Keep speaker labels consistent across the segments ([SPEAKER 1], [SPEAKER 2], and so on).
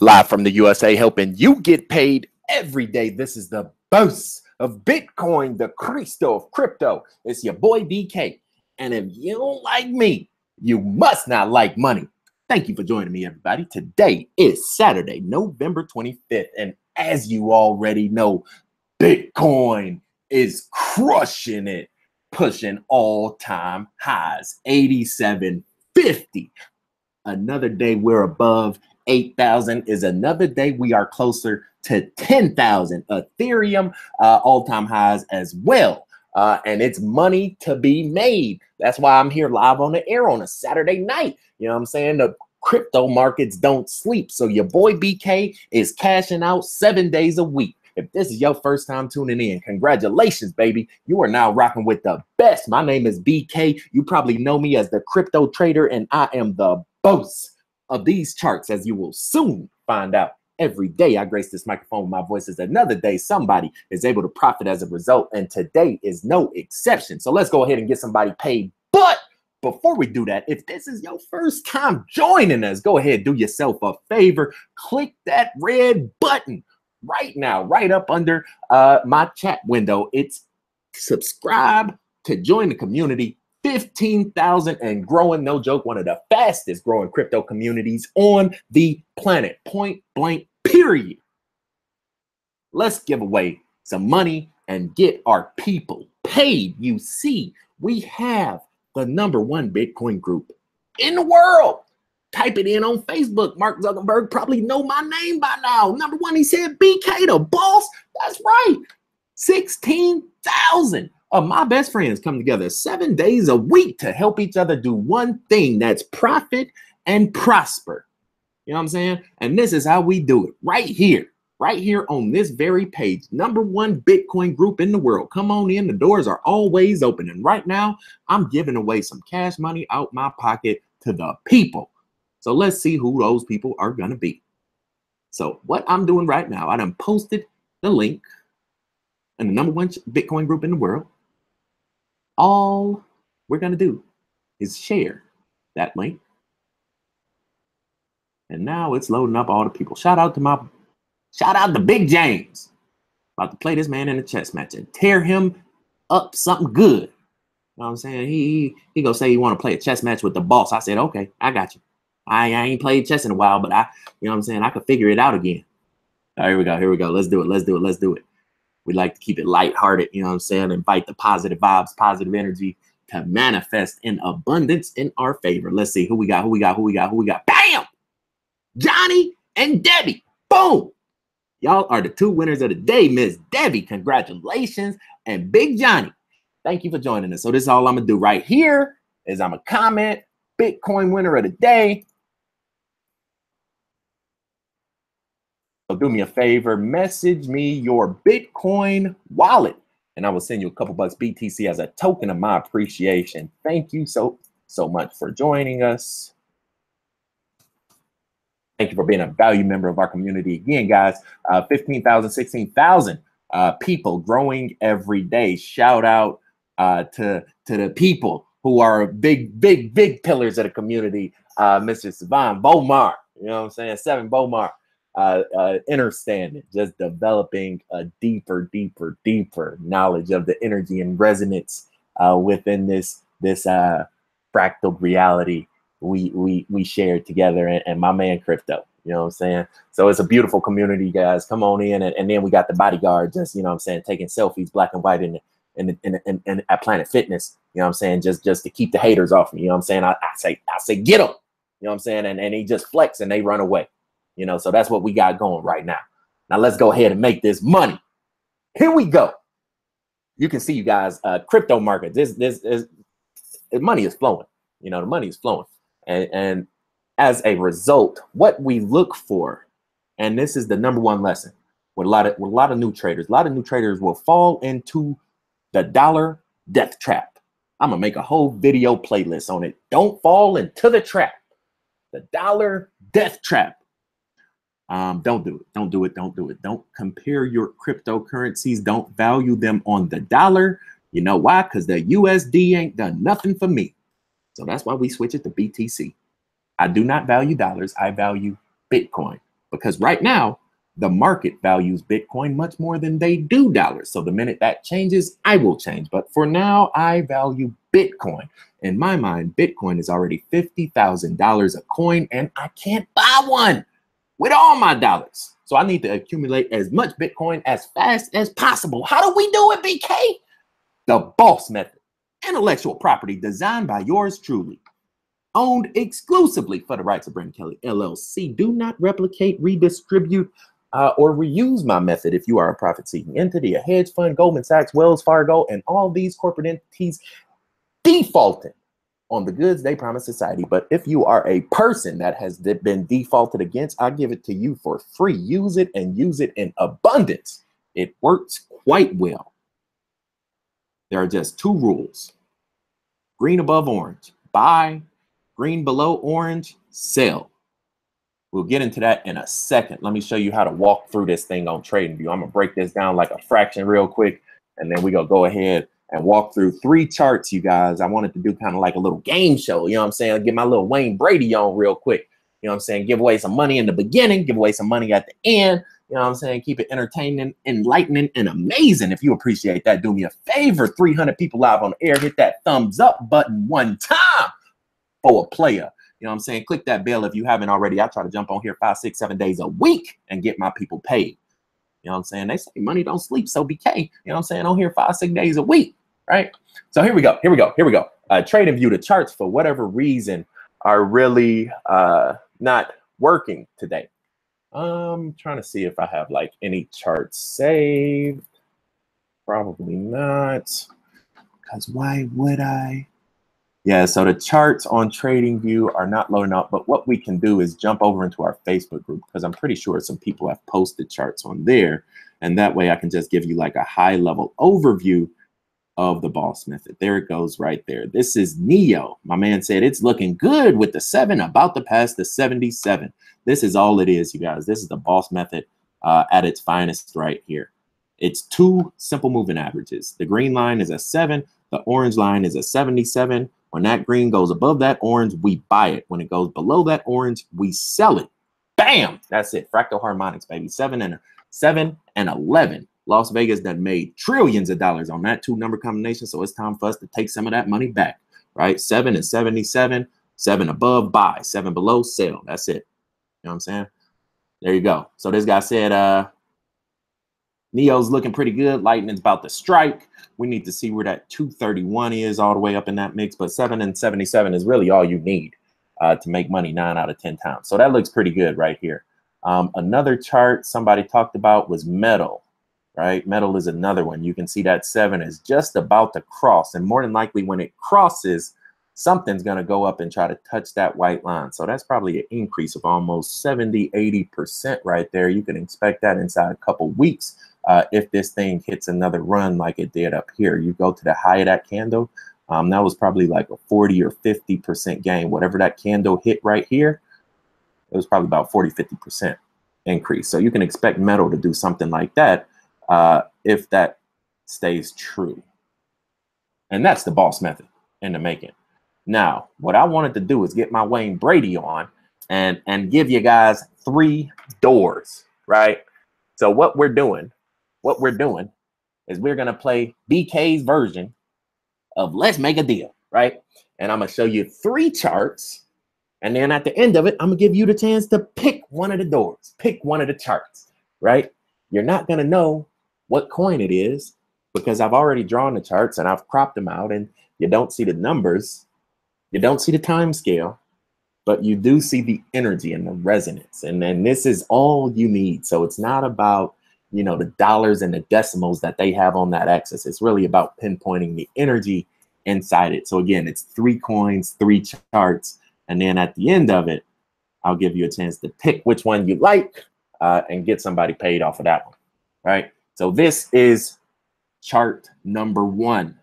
[SPEAKER 1] live from the USA, helping you get paid every day. This is the boss of Bitcoin, the Cristo of crypto. It's your boy BK. And if you don't like me, you must not like money. Thank you for joining me, everybody. Today is Saturday, November 25th. And as you already know, Bitcoin is crushing it, pushing all time highs 8750. Another day we're above 8,000 is another day we are closer to 10,000. Ethereum uh, all-time highs as well. Uh, and it's money to be made. That's why I'm here live on the air on a Saturday night. You know what I'm saying? The crypto markets don't sleep. So your boy BK is cashing out seven days a week. If this is your first time tuning in, congratulations, baby. You are now rocking with the best. My name is BK. You probably know me as the crypto trader, and I am the boss of these charts, as you will soon find out. Every day I grace this microphone my voice is another day somebody is able to profit as a result. And today is no exception. So let's go ahead and get somebody paid. But before we do that, if this is your first time joining us, go ahead, do yourself a favor. Click that red button right now, right up under uh, my chat window. It's subscribe to join the community 15,000 and growing. No joke, one of the fastest growing crypto communities on the planet. Point blank, period. Let's give away some money and get our people paid. You see, we have the number one Bitcoin group in the world. Type it in on Facebook. Mark Zuckerberg probably know my name by now. Number one, he said BK the boss. That's right. 16,000 of my best friends come together seven days a week to help each other do one thing that's profit and prosper. You know what I'm saying? And this is how we do it right here, right here on this very page. Number one Bitcoin group in the world. Come on in. The doors are always open. And right now, I'm giving away some cash money out my pocket to the people. So let's see who those people are going to be. So, what I'm doing right now, I done posted the link and the number one Bitcoin group in the world all we're going to do is share that link. And now it's loading up all the people. Shout out to my, shout out to Big James. About to play this man in a chess match and tear him up something good. You know what I'm saying? He he, he gonna say he want to play a chess match with the boss. I said, okay, I got you. I, I ain't played chess in a while, but I, you know what I'm saying? I could figure it out again. All right, here we go. Here we go. Let's do it. Let's do it. Let's do it. We like to keep it lighthearted, you know what I'm saying? Invite the positive vibes, positive energy to manifest in abundance in our favor. Let's see who we got, who we got, who we got, who we got. Bam! Johnny and Debbie. Boom! Y'all are the two winners of the day, Miss Debbie. Congratulations. And Big Johnny, thank you for joining us. So this is all I'm gonna do right here is I'm gonna comment Bitcoin winner of the day. So do me a favor, message me your Bitcoin wallet, and I will send you a couple bucks BTC as a token of my appreciation. Thank you so, so much for joining us. Thank you for being a value member of our community. Again, guys, uh, 15,000, 16,000 uh, people growing every day. Shout out uh, to, to the people who are big, big, big pillars of the community. Uh, Mr. Savan Bomar, you know what I'm saying? Seven Bomar uh, uh, understanding, just developing a deeper, deeper, deeper knowledge of the energy and resonance uh, within this this uh, fractal reality we we we share together, and, and, my man Crypto. You know what I'm saying? So it's a beautiful community, guys. Come on in, and, and then we got the bodyguard, just you know what I'm saying, taking selfies, black and white, and and in, in at Planet Fitness. You know what I'm saying? Just just to keep the haters off me. You know what I'm saying? I, I say I say get them. You know what I'm saying? And and he just flex and they run away. You know, so that's what we got going right now. Now let's go ahead and make this money. Here we go. You can see you guys, uh, crypto market. This this is money is flowing. You know, the money is flowing, and and as a result, what we look for, and this is the number one lesson with a lot of with a lot of new traders. A lot of new traders will fall into the dollar death trap. I'm gonna make a whole video playlist on it. Don't fall into the trap. The dollar death trap. Um, don't do it. Don't do it. Don't do it. Don't compare your cryptocurrencies. Don't value them on the dollar. You know why? Because the USD ain't done nothing for me. So that's why we switch it to BTC. I do not value dollars. I value Bitcoin. because right now the market values Bitcoin much more than they do dollars. So the minute that changes, I will change. But for now, I value Bitcoin. In my mind, Bitcoin is already $50,000 a coin, and I can't buy one with all my dollars. So I need to accumulate as much Bitcoin as fast as possible. How do we do it, BK? The boss method. Intellectual property designed by yours truly. Owned exclusively for the rights of Brent Kelly LLC. Do not replicate, redistribute, uh, or reuse my method if you are a profit seeking entity, a hedge fund, Goldman Sachs, Wells Fargo, and all these corporate entities defaulting on the goods they promise society. But if you are a person that has been defaulted against, I give it to you for free. Use it and use it in abundance. It works quite well. There are just two rules green above orange, buy, green below orange, sell. We'll get into that in a second. Let me show you how to walk through this thing on TradingView. I'm gonna break this down like a fraction real quick, and then we're gonna go ahead and walk through three charts, you guys. I wanted to do kind of like a little game show, you know what I'm saying? Get my little Wayne Brady on real quick. You know what I'm saying? Give away some money in the beginning, give away some money at the end. You know what I'm saying? Keep it entertaining, enlightening, and amazing. If you appreciate that, do me a favor. 300 people live on air. Hit that thumbs up button one time for a player. You know what I'm saying? Click that bell if you haven't already. I try to jump on here five, six, seven days a week and get my people paid. You know what I'm saying? They say money don't sleep, so BK. You know what I'm saying? On here five, six days a week, right? So here we go. Here we go. Here we go. Uh, trade and TradingView the charts for whatever reason are really uh, not working today. I'm trying to see if I have like any charts saved. Probably not. Because why would I? Yeah, so the charts on TradingView are not loading up, but what we can do is jump over into our Facebook group because I'm pretty sure some people have posted charts on there. And that way I can just give you like a high level overview of the boss method. There it goes right there. This is Neo. My man said it's looking good with the seven about to pass the 77. This is all it is, you guys. This is the boss method uh, at its finest right here. It's two simple moving averages. The green line is a seven. The orange line is a 77. When that green goes above that orange, we buy it. When it goes below that orange, we sell it. Bam! That's it. Fractal harmonics, baby. Seven and seven and eleven. Las Vegas that made trillions of dollars on that two number combination. So it's time for us to take some of that money back. Right? Seven and 77. Seven above, buy. Seven below, sell. That's it. You know what I'm saying? There you go. So this guy said, uh, Neo's looking pretty good. Lightning's about to strike. We need to see where that 231 is all the way up in that mix. But 7 and 77 is really all you need uh, to make money 9 out of 10 times. So that looks pretty good right here. Um, another chart somebody talked about was metal, right? Metal is another one. You can see that 7 is just about to cross. And more than likely when it crosses, something's going to go up and try to touch that white line. So that's probably an increase of almost 70, 80% right there. You can expect that inside a couple weeks uh, if this thing hits another run like it did up here. You go to the high of that candle, um, that was probably like a 40 or 50% gain. Whatever that candle hit right here, it was probably about 40, 50% increase. So you can expect metal to do something like that uh, if that stays true. And that's the boss method in the making. Now, what I wanted to do is get my Wayne Brady on and and give you guys three doors, right? So what we're doing what we're doing is we're going to play BK's version of Let's Make a Deal, right? And I'm going to show you three charts. And then at the end of it, I'm going to give you the chance to pick one of the doors, pick one of the charts, right? You're not going to know what coin it is because I've already drawn the charts and I've cropped them out and you don't see the numbers. You don't see the time scale, but you do see the energy and the resonance. And then this is all you need. So it's not about you know, the dollars and the decimals that they have on that axis. It's really about pinpointing the energy inside it. So again, it's three coins, three charts, and then at the end of it, I'll give you a chance to pick which one you like uh, and get somebody paid off of that one. Right. So this is chart number one.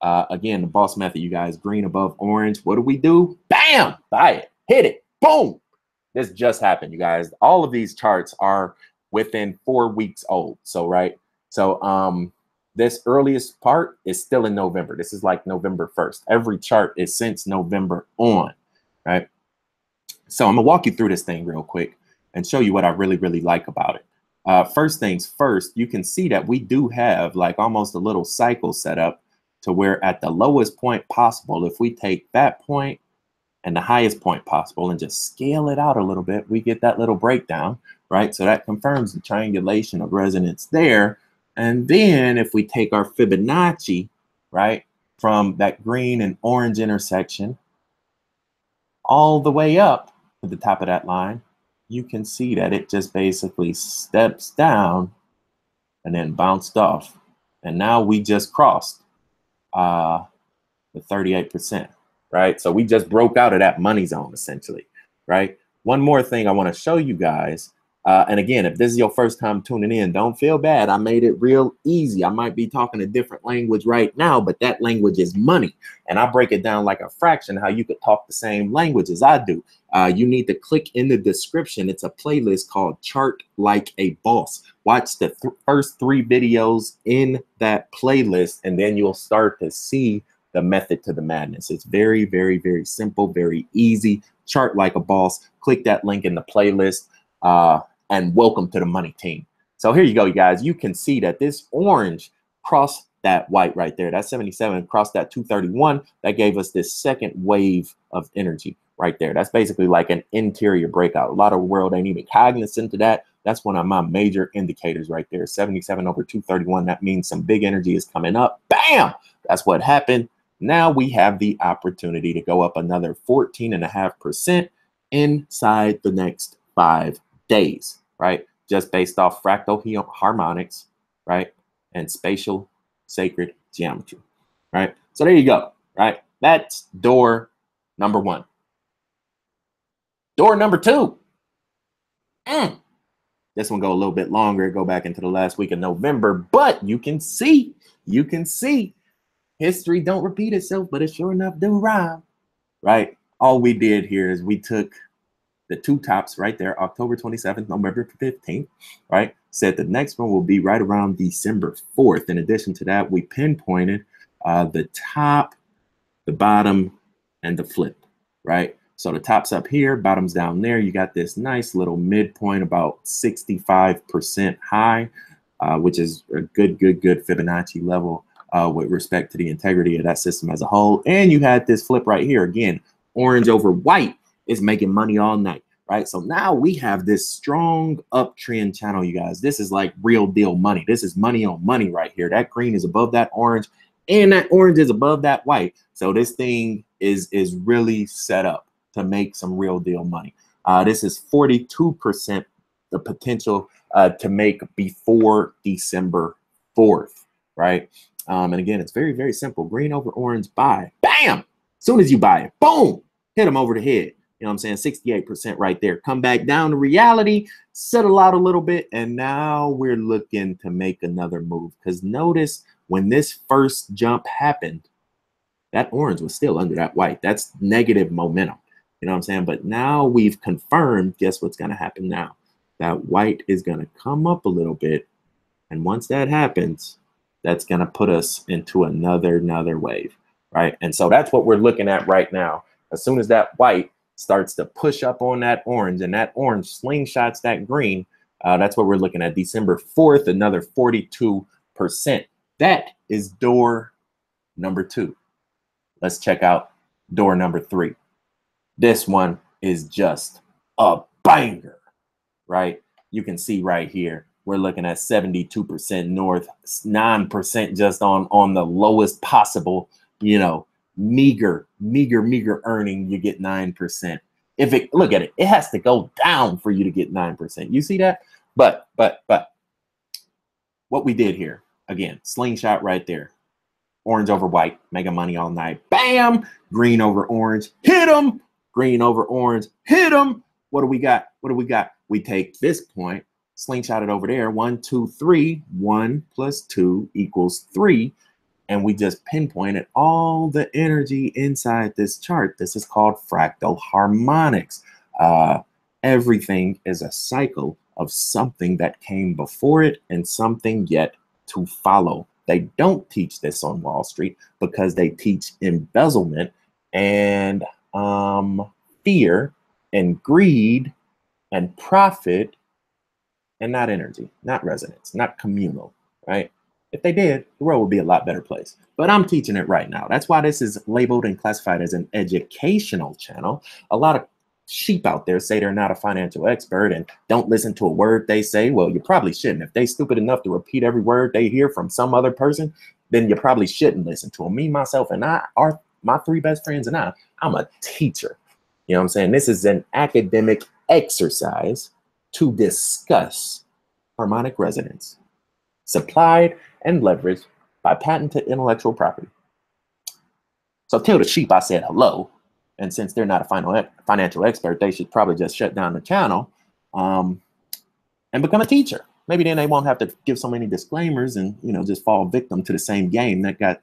[SPEAKER 1] Uh, again, the boss method, you guys, green above orange. What do we do? Bam! Buy it, hit it, boom. This just happened, you guys. All of these charts are within four weeks old. So, right. So, um, this earliest part is still in November. This is like November 1st. Every chart is since November on, right? So I'm gonna walk you through this thing real quick. and show you what I really, really like about it. Uh, first things first, you can see that we do have like almost a little cycle set up to where at the lowest point possible, if we take that point and the highest point possible and just scale it out a little bit, we get that little breakdown, right? So that confirms the triangulation of resonance there. And then if we take our Fibonacci, right, from that green and orange intersection all the way up to the top of that line, you can see that it just basically steps down and then bounced off. And now we just crossed uh, the 38%, right? So we just broke out of that money zone essentially, right? One more thing I want to show you guys uh, and again, if this is your first time tuning in, don't feel bad. I made it real easy. I might be talking a different language right now, but that language is money. And I break it down like a fraction how you could talk the same language as I do. Uh, you need to click in the description. It's a playlist called Chart Like a Boss. Watch the th first three videos in that playlist, and then you'll start to see the method to the madness. It's very, very, very simple, very easy. Chart Like a Boss. Click that link in the playlist. Uh, and welcome to the money team. So here you go, you guys. You can see that this orange crossed that white right there. That 77 crossed that 231. That gave us this second wave of energy right there. That's basically like an interior breakout. A lot of world ain't even cognizant of that. That's one of my major indicators right there. 77 over 231. That means some big energy is coming up. Bam! That's what happened. Now we have the opportunity to go up another 14.5% inside the next five days, right? Just based off fractal harmonics, right? And spatial sacred geometry, right? So there you go, right? That's door number one. Door number two. Mm. This one go a little bit longer, go back into the last week of November, but you can see, you can see history don't repeat itself, but it sure enough do rhyme, right? All we did here is we took the two tops right there, October 27th, November 15th, right? Said the next one will be right around December 4th. In addition to that, we pinpointed uh, the top, the bottom, and the flip, right? So the top's up here, bottom's down there. You got this nice little midpoint, about 65% high, uh, which is a good, good, good Fibonacci level uh, with respect to the integrity of that system as a whole. And you had this flip right here, again, orange over white is making money all night, right? So now we have this strong uptrend channel, you guys. This is like real deal money. This is money on money right here. That green is above that orange and that orange is above that white. So this thing is, is really set up to make some real deal money. Uh, this is 42% the potential uh, to make before December 4th, right? Um, and again, it's very, very simple. Green over orange, buy. Bam! Soon as you buy it, boom, hit them over the head. You know what I'm saying? 68% right there. Come back down to reality, settle out a little bit, and now we're looking to make another move. Because notice when this first jump happened, that orange was still under that white. That's negative momentum. You know what I'm saying? But now we've confirmed, guess what's going to happen now? That white is going to come up a little bit. And once that happens, that's going to put us into another, another wave, right? And so that's what we're looking at right now. As soon as that white starts to push up on that orange and that orange slingshots that green, uh, that's what we're looking at. December 4th, another 42%. That is door number two. Let's check out door number three. This one is just a banger, right? You can see right here, we're looking at 72% north, 9% just on, on the lowest possible, you know, meager, meager, meager earning, you get 9%. If it, look at it, it has to go down for you to get 9%. You see that? But, but, but what we did here, again, slingshot right there. Orange over white, mega money all night. Bam! Green over orange, hit them. Green over orange, hit them. What do we got? What do we got? We take this point, slingshot it over there. One, two, three. One plus two equals three and we just pinpointed all the energy inside this chart. This is called fractal harmonics. Uh, everything is a cycle of something that came before it and something yet to follow. They don't teach this on Wall Street because they teach embezzlement and um, fear and greed and profit and not energy, not resonance, not communal, right? If they did, the world would be a lot better place. But I'm teaching it right now. That's why this is labeled and classified as an educational channel. A lot of sheep out there say they're not a financial expert and don't listen to a word they say. Well, you probably shouldn't. If they stupid enough to repeat every word they hear from some other person, then you probably shouldn't listen to them. Me, myself, and I are my three best friends and I, I'm a teacher. You know what I'm saying? This is an academic exercise to discuss harmonic resonance, supplied and leveraged by patented intellectual property. So tell the sheep I said hello. And since they're not a financial expert, they should probably just shut down the channel um, and become a teacher. Maybe then they won't have to give so many disclaimers and you know just fall victim to the same game that got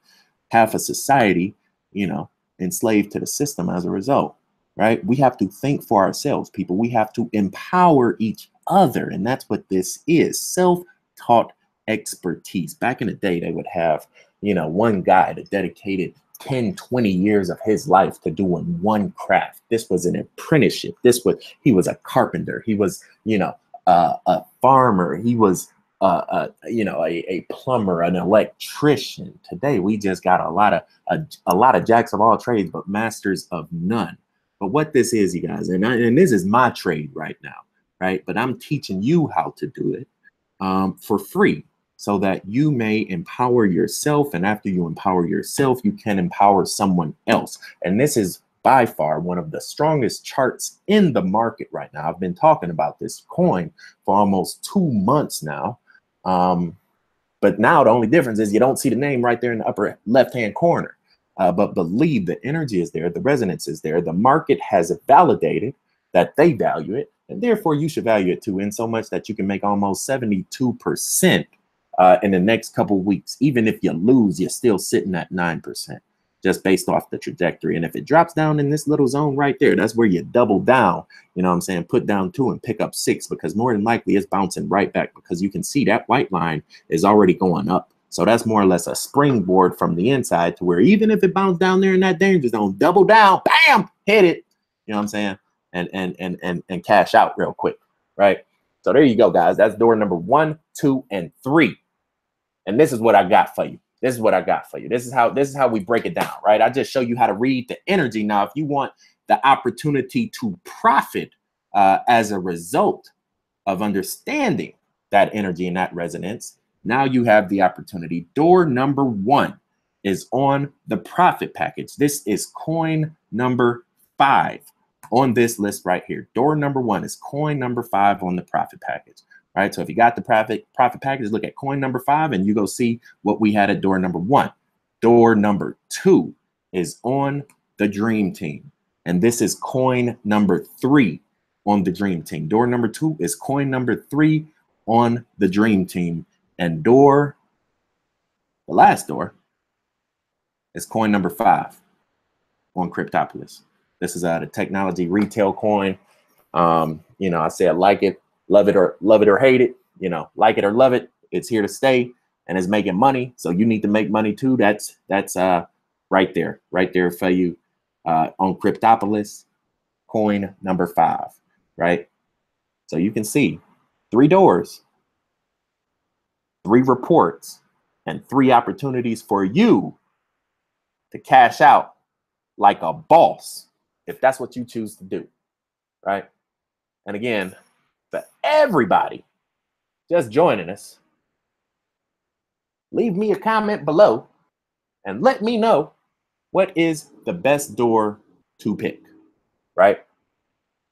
[SPEAKER 1] half a society, you know, enslaved to the system as a result. Right? We have to think for ourselves, people. We have to empower each other, and that's what this is: self-taught expertise. Back in the day, they would have, you know, one guy that dedicated 10, 20 years of his life to doing one craft. This was an apprenticeship. This was, he was a carpenter. He was, you know, uh, a farmer. He was, uh, uh, you know, a, a plumber, an electrician. Today, we just got a lot of, a, a lot of jacks of all trades, but masters of none. But what this is, you guys, and, I, and this is my trade right now, right? But I'm teaching you how to do it um, for free so that you may empower yourself. And after you empower yourself, you can empower someone else. And this is by far one of the strongest charts in the market right now. I've been talking about this coin for almost two months now. Um, but now the only difference is you don't see the name right there in the upper left hand corner. Uh, but believe the energy is there, the resonance is there. The market has validated that they value it, and therefore you should value it too, in so much that you can make almost 72% uh, in the next couple weeks. Even if you lose, you're still sitting at 9% just based off the trajectory. And if it drops down in this little zone right there, that's where you double down, you know what I'm saying? Put down two and pick up six because more than likely it's bouncing right back because you can see that white line is already going up. So that's more or less a springboard from the inside to where even if it bounced down there in that danger zone, double down, bam, hit it. You know what I'm saying? And and and and and cash out real quick, right? So there you go, guys. That's door number one, two, and three. And this is what I got for you. This is what I got for you. This is how this is how we break it down, right? I just show you how to read the energy. Now, if you want the opportunity to profit uh, as a result of understanding that energy and that resonance, now you have the opportunity. Door number one is on the profit package. This is coin number five on this list right here. Door number one is coin number five on the profit package right? So if you got the profit profit package, look at coin number five and you go see what we had at door number one. Door number two is on the dream team. And this is coin number three on the dream team. Door number two is coin number three on the dream team. And door, the last door, is coin number five on Cryptopolis. This is a technology retail coin. Um, you know, I said like it, love it or love it or hate it, you know, like it or love it, it's here to stay and it's making money. So you need to make money too. That's that's uh right there, right there for you uh, on Cryptopolis, coin number five, right? So you can see three doors, three reports, and three opportunities for you to cash out like a boss if that's what you choose to do, right? And again, for everybody just joining us. Leave me a comment below and let me know what is the best door to pick, right?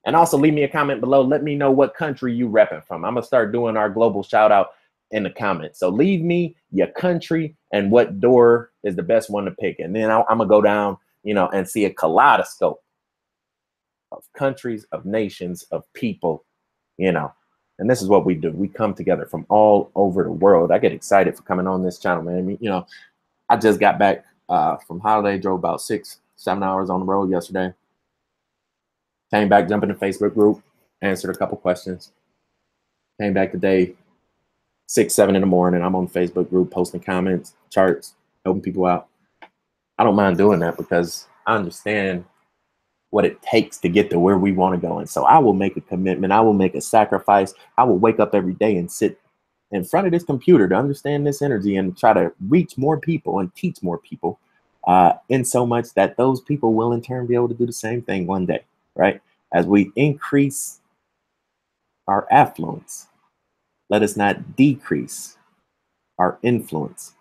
[SPEAKER 1] And also leave me a comment below. Let me know what country you repping from. I'm gonna start doing our global shout out in the comments. So leave me your country and what door is the best one to pick. And then I'm gonna go down, you know, and see a kaleidoscope of countries, of nations, of people you know. And this is what we do. We come together from all over the world. I get excited for coming on this channel, man. I mean, you know, I just got back uh, from holiday, drove about six, seven hours on the road yesterday. Came back, jumped in the Facebook group, answered a couple questions. Came back today, six, seven in the morning. I'm on Facebook group posting comments, charts, helping people out. I don't mind doing that because I understand what it takes to get to where we want to go. And so I will make a commitment. I will make a sacrifice. I will wake up every day and sit in front of this computer to understand this energy and try to reach more people and teach more people uh, in so much that those people will in turn be able to do the same thing one day, right? As we increase our affluence, let us not decrease our influence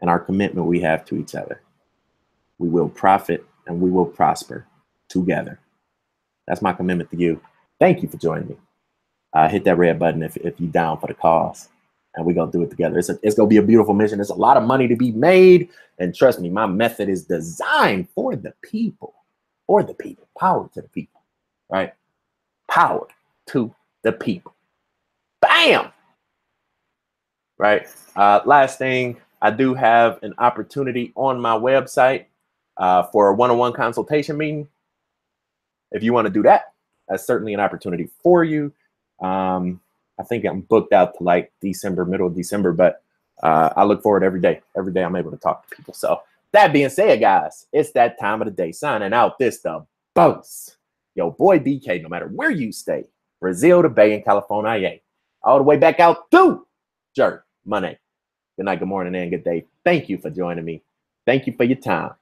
[SPEAKER 1] and our commitment we have to each other. We will profit and we will prosper together. That's my commitment to you. Thank you for joining me. Uh, hit that red button if, if you're down for the cause and we're gonna do it together. It's, a, it's gonna be a beautiful mission. There's a lot of money to be made, and trust me, my method is designed for the people, for the people, power to the people, right? Power to the people. Bam! Right. Uh, last thing, I do have an opportunity on my website uh, for a one-on-one consultation meeting. If you want to do that, that's certainly an opportunity for you. Um, I think I'm booked out to like December, middle of December, but uh, I look forward every day. Every day I'm able to talk to people. So that being said, guys, it's that time of the day. Signing out this the boss. Yo, boy BK, no matter where you stay, Brazil to Bay in California, all the way back out to Jerk Money. Good night, good morning, and good day. Thank you for joining me. Thank you for your time.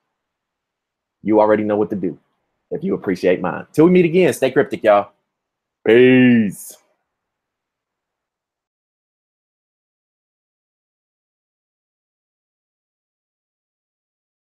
[SPEAKER 1] You already know what to do if you appreciate mine. Till we meet again, stay cryptic, y'all. Peace.